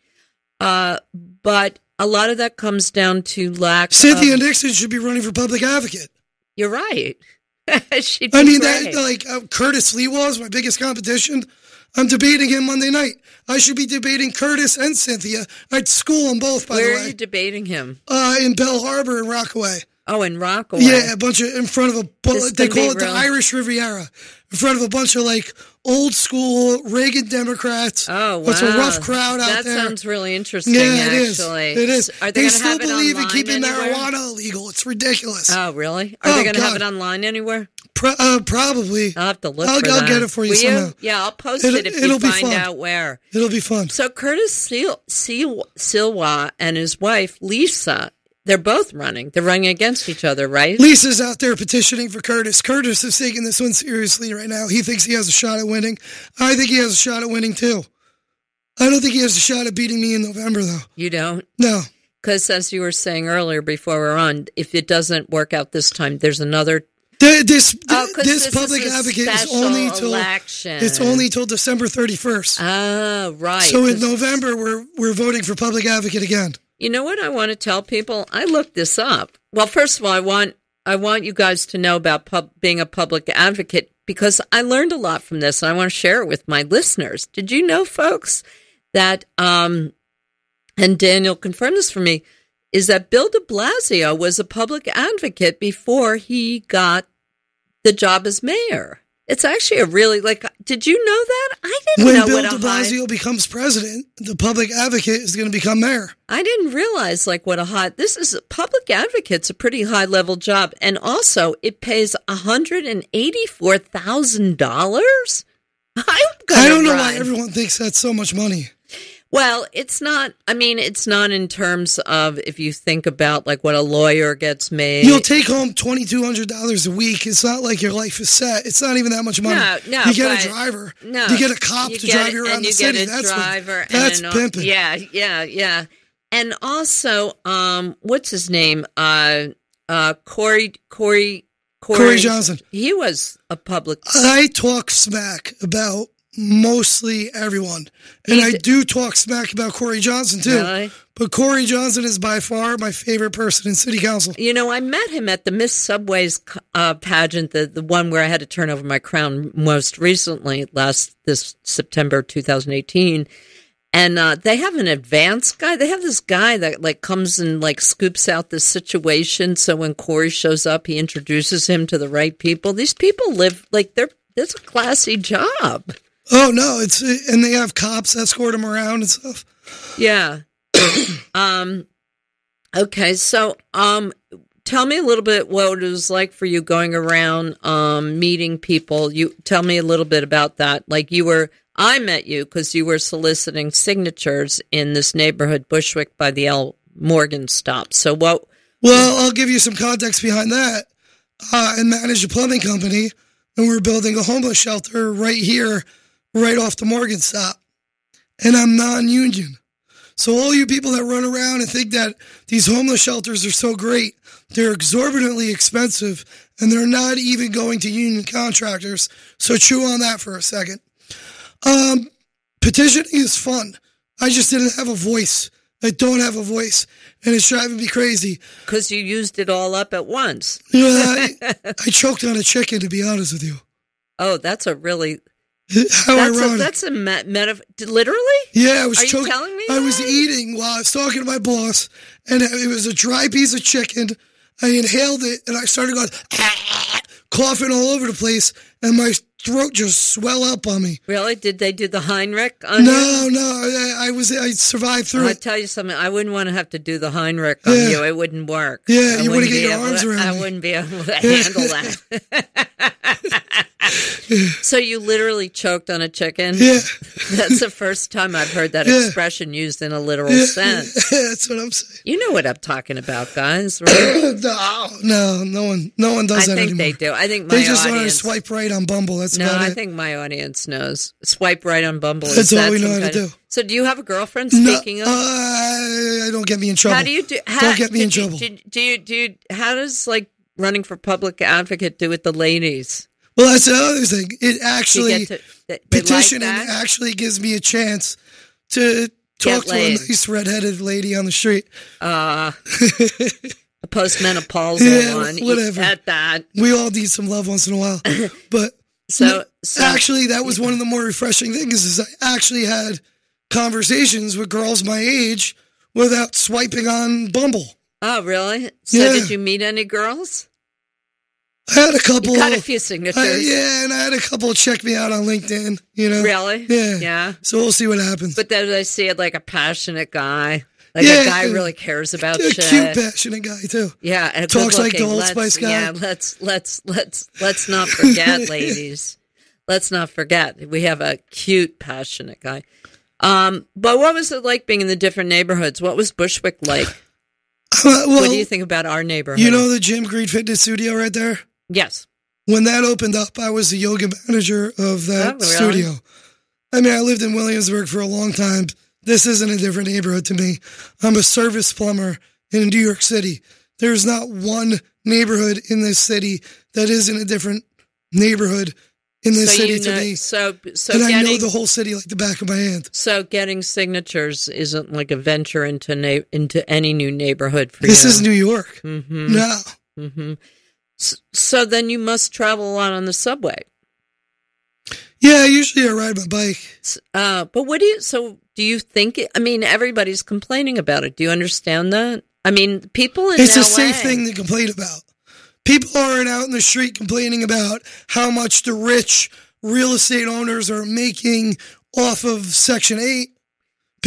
Uh, but a lot of that comes down to lack Cynthia of, Nixon should be running for public advocate. You're right. She'd I mean, great. that like uh, Curtis Sliwa was my biggest competition. I'm debating him Monday night. I should be debating Curtis and Cynthia. I'd school them both, by Where the way. Where are you debating him? uh, in Belle Harbor in Rockaway. Oh, in Rockaway. Yeah, a bunch of in front of a This they call it the. Irish Riviera, in front of a bunch of like old school Reagan Democrats. Oh, wow. It's a rough crowd out that there. That sounds really interesting, yeah, it is. actually. It is. Are they, they still believe in keeping anywhere? marijuana illegal. It's ridiculous. Oh, really? Are Oh, they going to have it online anywhere? Pro- uh, probably. I'll have to look I'll- for I'll that. get it for you Will somehow. Yeah, I'll post It'll- it if it'll you be find fun. out where. It'll be fun. So Curtis Sil- Sil- Sliwa and his wife Lisa, they're both running. They're running against each other, right? Lisa's out there petitioning for Curtis. Curtis is taking this one seriously right now. He thinks he has a shot at winning. I think he has a shot at winning too. I don't think he has a shot at beating me in November though. You don't, No. because as you were saying earlier before we're on, if it doesn't work out this time, there's another. Th- This Oh, this this public is advocate is only till election. it's only till December thirty first. Ah, right. so in November we're we're voting for public advocate again. You know what I want to tell people? I looked this up. Well, first of all, I want I want you guys to know about pub, being a public advocate because I learned a lot from this and I want to share it with my listeners. Did you know, folks, that um, and Daniel confirmed this for me is that Bill De Blasio was a public advocate before he got the job as mayor. It's actually a really like. Did you know that? I didn't When know Bill what de a high, Blasio becomes president, the public advocate is going to become mayor. I didn't realize like what a hot. This is public advocate's a pretty high level job, and also it pays hundred and eighty four thousand dollars. I don't know why everyone thinks that's so much money. Well, it's not. I mean, it's not in terms of if you think about like what a lawyer gets made. You'll take home twenty two hundred dollars a week. It's not like your life is set. It's not even that much money. No, no, You get a driver. No, You get a cop to drive you around the you city. That's what- driver. that's an, pimping. Yeah, yeah, yeah. And also, um, what's his name? Uh, uh, Corey, Corey, Corey Johnson. He was a public. I talk smack about mostly everyone, and He I do talk smack about Corey Johnson too. Really? But Corey Johnson is by far my favorite person in city council. You know, I met him at the Miss Subways uh, pageant, the the one where I had to turn over my crown most recently, last this September 2018. And uh, they have an advanced guy. They have this guy that like comes and like scoops out the situation. So when Corey shows up, he introduces him to the right people. These people live like they're. It's a classy job. Oh no, it's and they have cops escort him around and stuff. Yeah. um okay, so um tell me a little bit what it was like for you going around um meeting people. You tell me a little bit about that. Like you were I met you cuz you were soliciting signatures in this neighborhood Bushwick by the L Morgan stop. So what Well, I'll give you some context behind that. Uh, I manage a plumbing company, and we're building a homeless shelter right here, right off the Morgan stop. And I'm non-union. So all you people that run around and think that these homeless shelters are so great, they're exorbitantly expensive, and they're not even going to union contractors. So chew on that for a second. Um, petitioning is fun. I just didn't have a voice. I don't have a voice, and it's driving me crazy. cuz you used it all up at once. Yeah, I, I choked on a chicken, to be honest with you. Oh, that's a really How that's a, ironic. that's a me- metaphor literally? yeah, I was Are you telling me I was eating while I was talking to my boss, and it was a dry piece of chicken. I inhaled it, and I started going, coughing all over the place, and my throat just swell up on me. Really? Did they do the Heimlich on you? No, no, I, I was, I survived through I'll it. tell you something. I wouldn't want to have to do the Heimlich on Yeah. you. It wouldn't work. Yeah, I you wouldn't wouldn't get your arms to- around I me. wouldn't be able to handle that. So you literally choked on a chicken? Yeah, That's the first time I've heard that Yeah. expression used in a literal yeah, sense. that's what I'm saying. You know what I'm talking about, guys, right? no, no, no one, no one I does that think anymore. they do. I think my They just want to swipe right on Bumble. That's no, I it. think my audience knows. Swipe right on Bumble. That's Is all that we know how to kind of- do. So, do you have a girlfriend? No, Speaking of, uh, don't get me in trouble. How do you do? How, Don't get me in you- trouble. did- do you do? You, how does like running for public advocate do with the ladies? Well, that's the other thing. It actually to, they- they petitioning that? actually gives me a chance to talk to a nice redheaded lady on the street. uh, a postmenopausal Yeah, one. whatever. At that. We all need some love once in a while, but So, so actually, that was one of the more refreshing things. Is I actually had conversations with girls my age without swiping on Bumble. oh, really? So, Yeah. did you meet any girls? I had a couple. You got a few signatures. I- yeah, and I had a couple check me out on LinkedIn. You know, Really? Yeah. Yeah. So we'll see what happens. But then I see it like a passionate guy, like Yeah. a guy really cares about a shit. cute, passionate guy too. Yeah, and Talks like the Old Let's- Spice guy. Yeah, let's let's let's let's not forget, ladies. Let's not forget we have a cute, passionate guy. Um, but what was it like being in the different neighborhoods? What was Bushwick like? Uh, well, what do you think about our neighborhood? you know the Jim Green Fitness Studio right there. Yes. When that opened up, I was the yoga manager of that Oh, really? studio. I mean, I lived in Williamsburg for a long time. This isn't a different neighborhood to me. I'm a service plumber in New York City. There's not one neighborhood in this city that isn't a different neighborhood in this so city you to me. so so and I know the whole city like the back of my hand. so getting signatures isn't like a venture into na- into any new neighborhood for This you. is New York. hmm No. hmm So, then you must travel a lot on the subway. Yeah, usually I ride my bike. Uh, but what do you? So do you think? It, I mean, everybody's complaining about it. Do you understand that? I mean, people in It's LA, a safe thing to complain about. People aren't out in the street complaining about how much the rich real estate owners are making off of Section 8.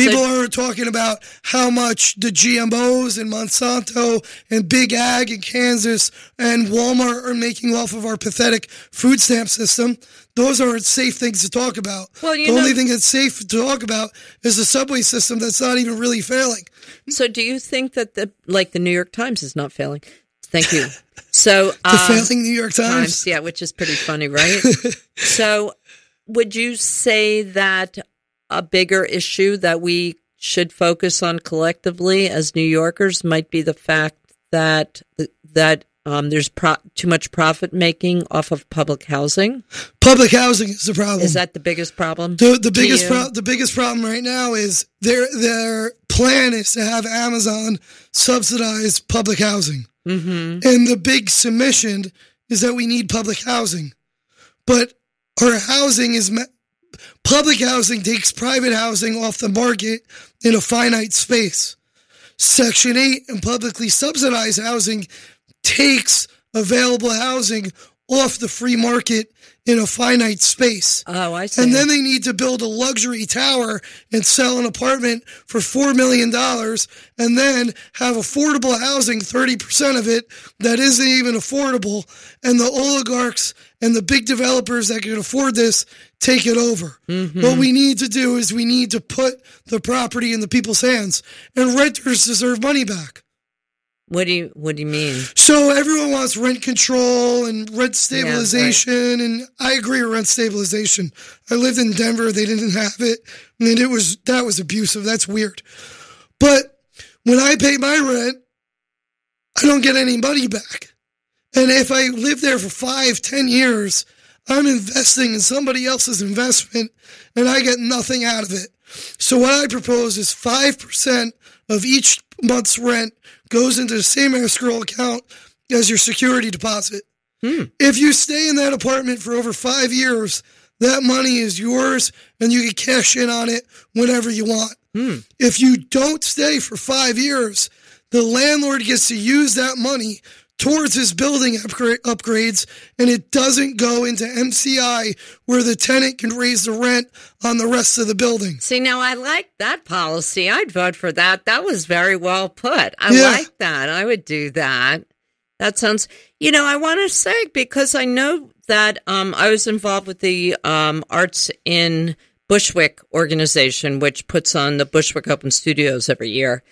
People So- are talking about how much the GMOs and Monsanto and Big Ag in Kansas and Walmart are making off of our pathetic food stamp system. Those aren't safe things to talk about. Well, the only thing that's safe to talk about is the subway system that's not even really failing. So do you think that the like the New York Times is not failing? Thank you. So The uh, failing New York Times. Times, yeah, which is pretty funny, right? so, would you say that a bigger issue that we should focus on collectively as New Yorkers might be the fact that that um, there's pro- too much profit making off of public housing? Public housing is the problem. Is that the biggest problem? The the biggest pro- the biggest problem right now is their their plan is to have Amazon subsidize public housing, Mm-hmm. and the big submission is that we need public housing, but our housing is public housing takes private housing off the market in a finite space. Section eight and publicly subsidized housing takes available housing off the free market in a finite space. Oh, I see. And then they need to build a luxury tower and sell an apartment for $4 million and then have affordable housing, 30% of it that isn't even affordable. And the oligarchs and the big developers that can afford this take it over. Mm-hmm. What we need to do is we need to put the property in the people's hands and renters deserve money back. what do you What do you mean? So everyone wants rent control and rent stabilization, and I agree with rent stabilization. I lived in Denver; they didn't have it, and it was that was abusive. That's weird. But when I pay my rent, I don't get any money back. And if I live there for five, ten years, I'm investing in somebody else's investment, and I get nothing out of it. So what I propose is five percent of each month's rent goes into the same escrow account as your security deposit. Hmm. If you stay in that apartment for over five years, that money is yours and you can cash in on it whenever you want. Hmm. If you don't stay for five years, the landlord gets to use that money towards his building upgra- upgrades and it doesn't go into MCI where the tenant can raise the rent on the rest of the building. See, now I like that policy. I'd vote for that. That was very well put. I Yeah. like that. I would do that. That sounds, you know, I want to say because I know that um, I was involved with the um, Arts in Bushwick organization, which puts on the Bushwick Open Studios every year.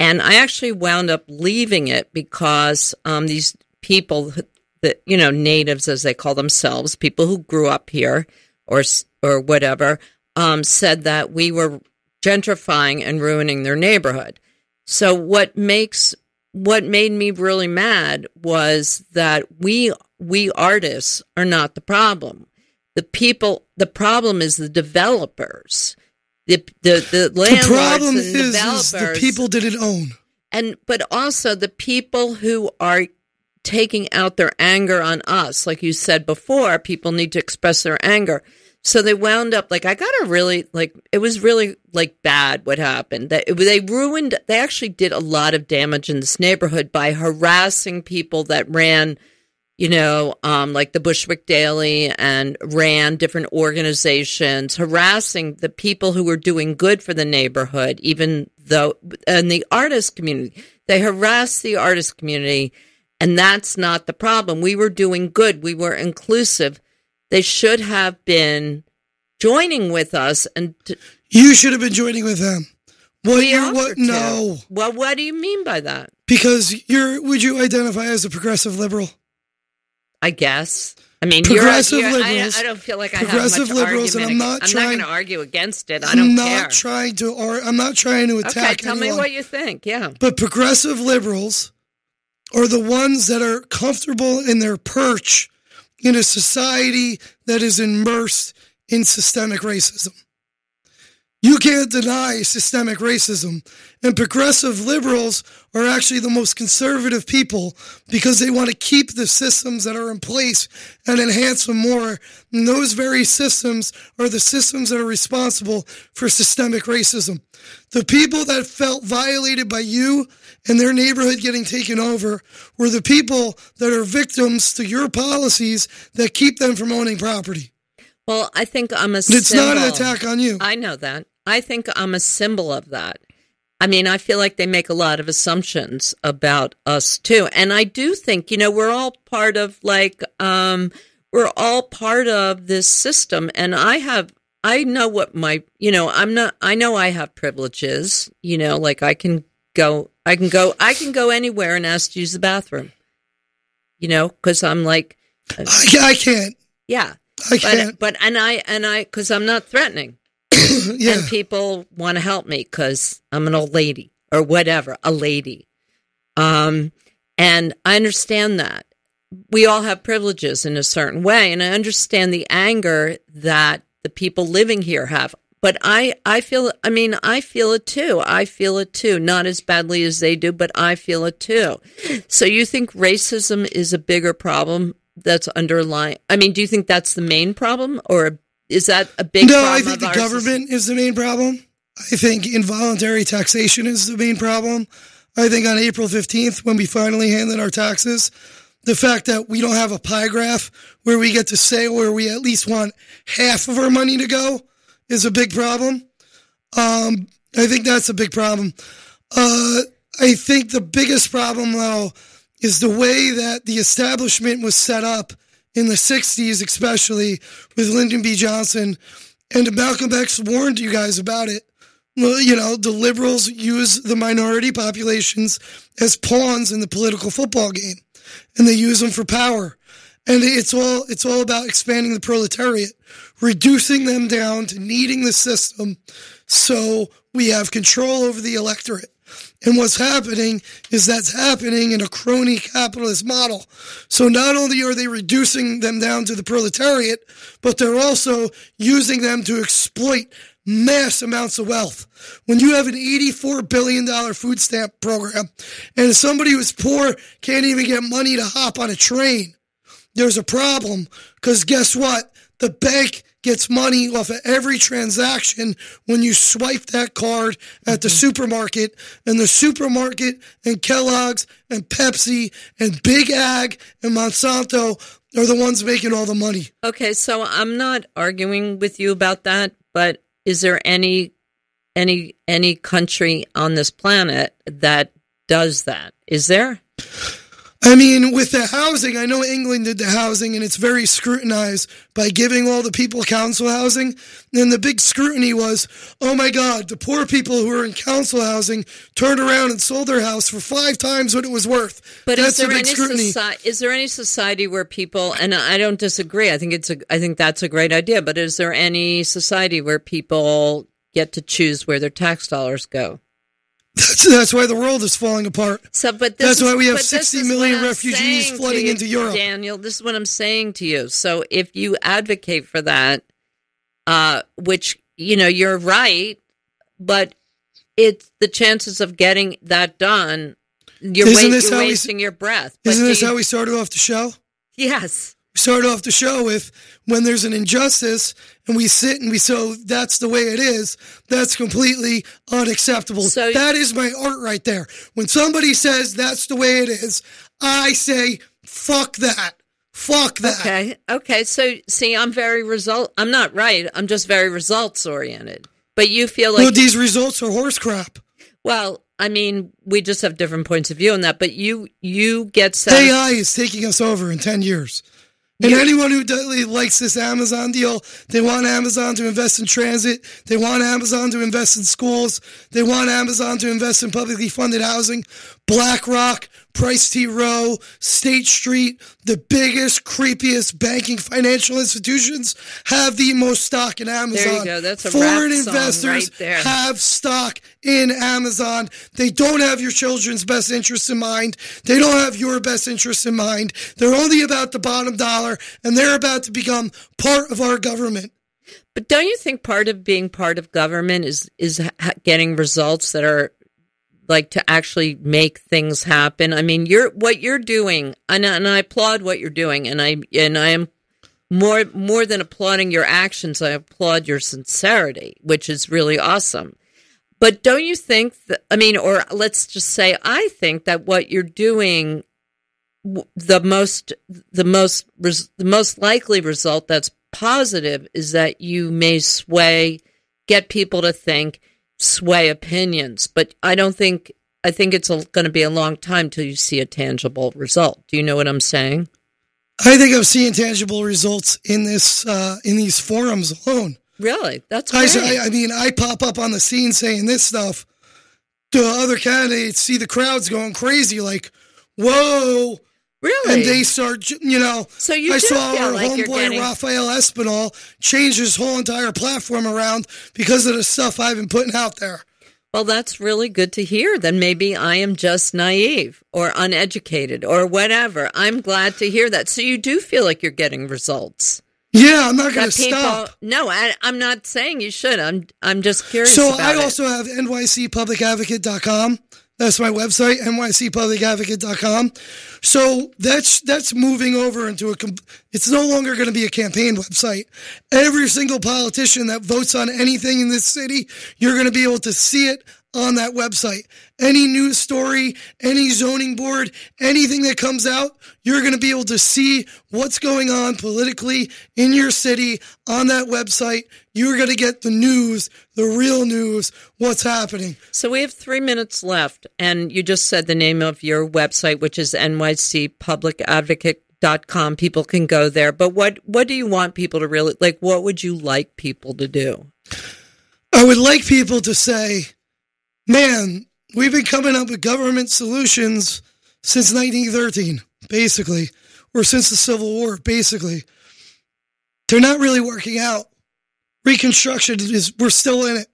And I actually wound up leaving it because um, these people that, you know, natives as they call themselves, people who grew up here or, or whatever, um, said that we were gentrifying and ruining their neighborhood. So what makes what made me really mad was that we we artists are not the problem. The people the problem is the developers. The the, the The problem and is, is developers. the people didn't own. and but also the people who are taking out their anger on us like you said before people need to express their anger. So they wound up like i got a really like it was really like bad what happened. That they ruined they actually did a lot of damage in this neighborhood by harassing people that ran you know, um, like the Bushwick Daily and ran different organizations, harassing the people who were doing good for the neighborhood, even though, and the artist community. They harassed the artist community, and that's not the problem. We were doing good, we were inclusive. They should have been joining with us and t- You should have been joining with them. What we what no. Well, what do you mean by that? Because you're would you identify as a progressive liberal? I guess. I mean, Progressive you're, you're, liberals- I, I don't feel like I progressive have much liberals, and argument. I'm not I'm trying- not going to argue against it. I don't I'm don't care. trying to or I'm not trying to attack okay, tell me what you think. Yeah. But progressive liberals are the ones that are comfortable in their perch in a society that is immersed in systemic racism. You can't deny systemic racism. And progressive liberals are actually the most conservative people because they want to keep the systems that are in place and enhance them more. And those very systems are the systems that are responsible for systemic racism. The people that felt violated by you and their neighborhood getting taken over were the people that are victims to your policies that keep them from owning property. Well, I think I'm a. It's symbol. not an attack on you. I know that. I think I'm a symbol of that. I mean, I feel like they make a lot of assumptions about us too. And I do think, you know, we're all part of like, um, we're all part of this system. And I have, I know what my, you know, I'm not, I know I have privileges, you know, like I can go, I can go, I can go anywhere and ask to use the bathroom, you know, cause I'm like, I, I can't. yeah. I But, can't. but, and I, and I, cause I'm not threatening yeah. and people want to help me because I'm an old lady or whatever, a lady. Um, and I understand that we all have privileges in a certain way, and I understand the anger that the people living here have. But I, I feel, I mean, I feel it too. I feel it too. Not as badly as they do, but I feel it too. So you think racism is a bigger problem that's underlying? I mean, do you think that's the main problem, or is that a big? no, I think the government is the main problem. I think involuntary taxation is the main problem. I think on April 15th, when we finally hand in our taxes, the fact that we don't have a pie graph where we get to say where we at least want half of our money to go is a big problem. Um, I think that's a big problem. Uh, I think the biggest problem, though, is the way that the establishment was set up in the 60s, especially with Lyndon B. Johnson. And Malcolm X warned you guys about it. You know, the liberals use the minority populations as pawns in the political football game, and they use them for power. And it's all it's all about expanding the proletariat, reducing them down to needing the system, so we have control over the electorate. And what's happening is that's happening in a crony capitalist model. So not only are they reducing them down to the proletariat, but they're also using them to exploit mass amounts of wealth. When you have an $84 billion food stamp program and somebody who's poor can't even get money to hop on a train, there's a problem because guess what? The bank gets money off of every transaction when you swipe that card at the mm-hmm. supermarket and the supermarket and Kellogg's and Pepsi and Big Ag and Monsanto are the ones making all the money. Okay, so I'm not arguing with you about that, but is there any any any country on this planet that does that? Is there? I mean, with the housing, I know England did the housing and it's very scrutinized by giving all the people council housing. And the big scrutiny was, oh my God, the poor people who are in council housing turned around and sold their house for five times what it was worth. But That's is there the big any scrutiny. soci- is there any society where people and I don't disagree. I think it's a I think that's a great idea, but is there any society where people get to choose where their tax dollars go? That's, that's why the world is falling apart. So, but this That's is- why we have but this 60 is million refugees flooding you, into Europe. Daniel. This is what I'm saying to you. So, if you advocate for that, uh, which you know you're right, but it's the chances of getting that done. You're, Isn't wa- this you're how we- wasting your breath. Isn't this you- how we started off the show? Yes. We started off the show with when there's an injustice and we sit and we so oh, that's the way it is. That's completely unacceptable. So- that is my art right there. When somebody says that's the way it is, I say fuck that. Fuck that. Okay. Okay. So, see, I'm very result. I'm not right. I'm just very results oriented. But you feel like well, these results are horse crap. Well, I mean, we just have different points of view on that, but you you get satisfied. AI is taking us over in 10 years. And You- anyone who does, likes this Amazon deal, they want Amazon to invest in transit. They want Amazon to invest in schools. They want Amazon to invest in publicly funded housing. BlackRock, Price T. Rowe, State Street, the biggest, creepiest banking financial institutions have the most stock in Amazon. There you go. That's a Foreign rap song investors right there. have stock in Amazon. They don't have your children's best interests in mind. They don't have your best interests in mind. They're only about the bottom dollar and they're about to become part of our government. But don't you think part of being part of government is is getting results that are like to actually make things happen? I mean, you're what you're doing, and, and I applaud what you're doing, and I and I am more more than applauding your actions. I applaud your sincerity, which is really awesome. But don't you think that? I mean, or let's just say, I think that what you're doing the most the most the most likely result that's positive is that you may sway get people to think sway opinions but i don't think i think it's going to be a long time till you see a tangible result. Do you know what i'm saying? I think i'm seeing tangible results in this uh, in these forums alone. Really? That's great. I, I mean i pop up on the scene saying this stuff. The other candidates see the crowds going crazy like whoa Really? And they start, you know. So you I saw our like homeboy getting... Rafael Espinal change his whole entire platform around because of the stuff I've been putting out there. Well, that's really good to hear. Then maybe I am just naive or uneducated or whatever. I'm glad to hear that. So you do feel like you're getting results. Yeah, I'm not going to stop. No, I, am not saying you should. I'm I'm just curious. So I it. also have nycpublicadvocate.com. That's my website, nycpublicadvocate.com. So that's that's moving over into a. It's no longer going to be a campaign website. Every single politician that votes on anything in this city, you're going to be able to see it on that website. Any news story, any zoning board, anything that comes out, you're going to be able to see what's going on politically in your city on that website. You're going to get the news, the real news, what's happening. So we have three minutes left, and you just said the name of your website, which is nycpublicadvocate.com. People can go there. But what, what do you want people to really like? What would you like people to do? I would like people to say, man, we've been coming up with government solutions since 1913, basically, or since the Civil War, basically. They're not really working out. Reconstruction is, we're still in it.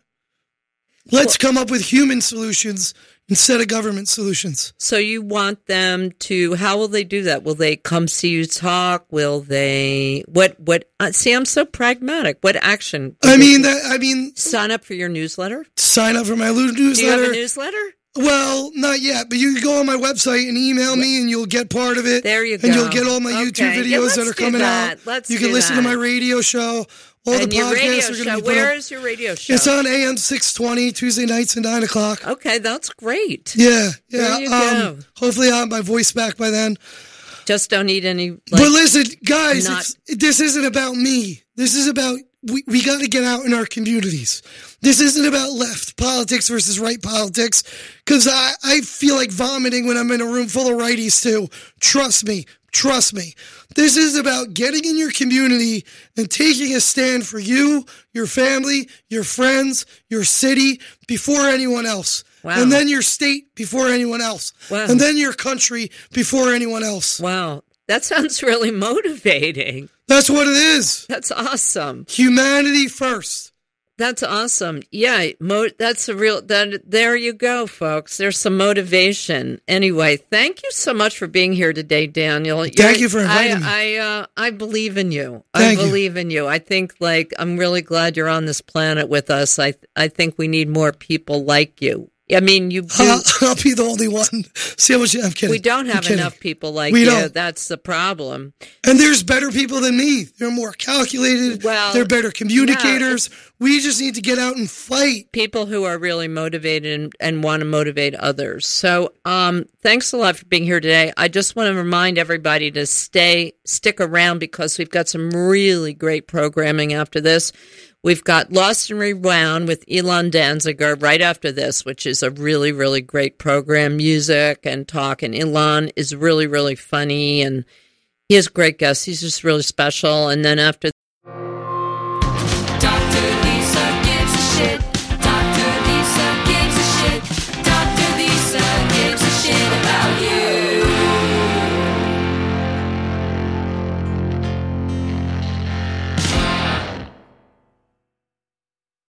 Let's come up with human solutions instead of government solutions. So you want them to? How will they do that? Will they come see you talk? Will they? What? What? Uh, see, I'm so pragmatic. What action? I mean that. I mean, sign up for your newsletter. Sign up for my newsletter. Do you have a newsletter? Well, not yet, but you can go on my website and email me, and you'll get part of it. There you go. And you'll get all my okay. YouTube videos yeah, that are coming that. out. Let's you can listen that. to my radio show. All and the podcasts are going show. to be Where up. is your radio show? It's on AM six twenty Tuesday nights at nine o'clock. Okay, that's great. Yeah, yeah. Um. Hopefully, I have my voice back by then. Just don't need any. Like, but listen, guys, not- this isn't about me. This is about we, we got to get out in our communities. This isn't about left politics versus right politics because I, I feel like vomiting when I'm in a room full of righties too. Trust me. Trust me. This is about getting in your community and taking a stand for you, your family, your friends, your city before anyone else. Wow. And then your state before anyone else. Wow. And then your country before anyone else. wow, that sounds really motivating. That's what it is. That's awesome. Humanity first. That's awesome. Yeah, mo- that's a real. That there you go, folks. There's some motivation. Anyway, thank you so much for being here today, Daniel. Thank You're- you for inviting I, me. I, uh, I believe in you. Thank I you. believe in you. I think like I'm really glad you're on this planet with us. I I think we need more people like you. I mean, you. I'll, I'll be the only one. See how much I'm kidding. we don't have enough people like We you. don't. That's the problem. And there's better people than me. They're more calculated. Well, they're better communicators. we just need to get out and fight. people who are really motivated and, and want to motivate others. So, um, thanks a lot for being here today. I just want to remind everybody to stay, stick around because we've got some really great programming after this. We've got Lost and Rewound with Elon Danziger right after this, which is a really, really great program, music and talk. And Elon is really, really funny and he has great guests. He's just really special. And then after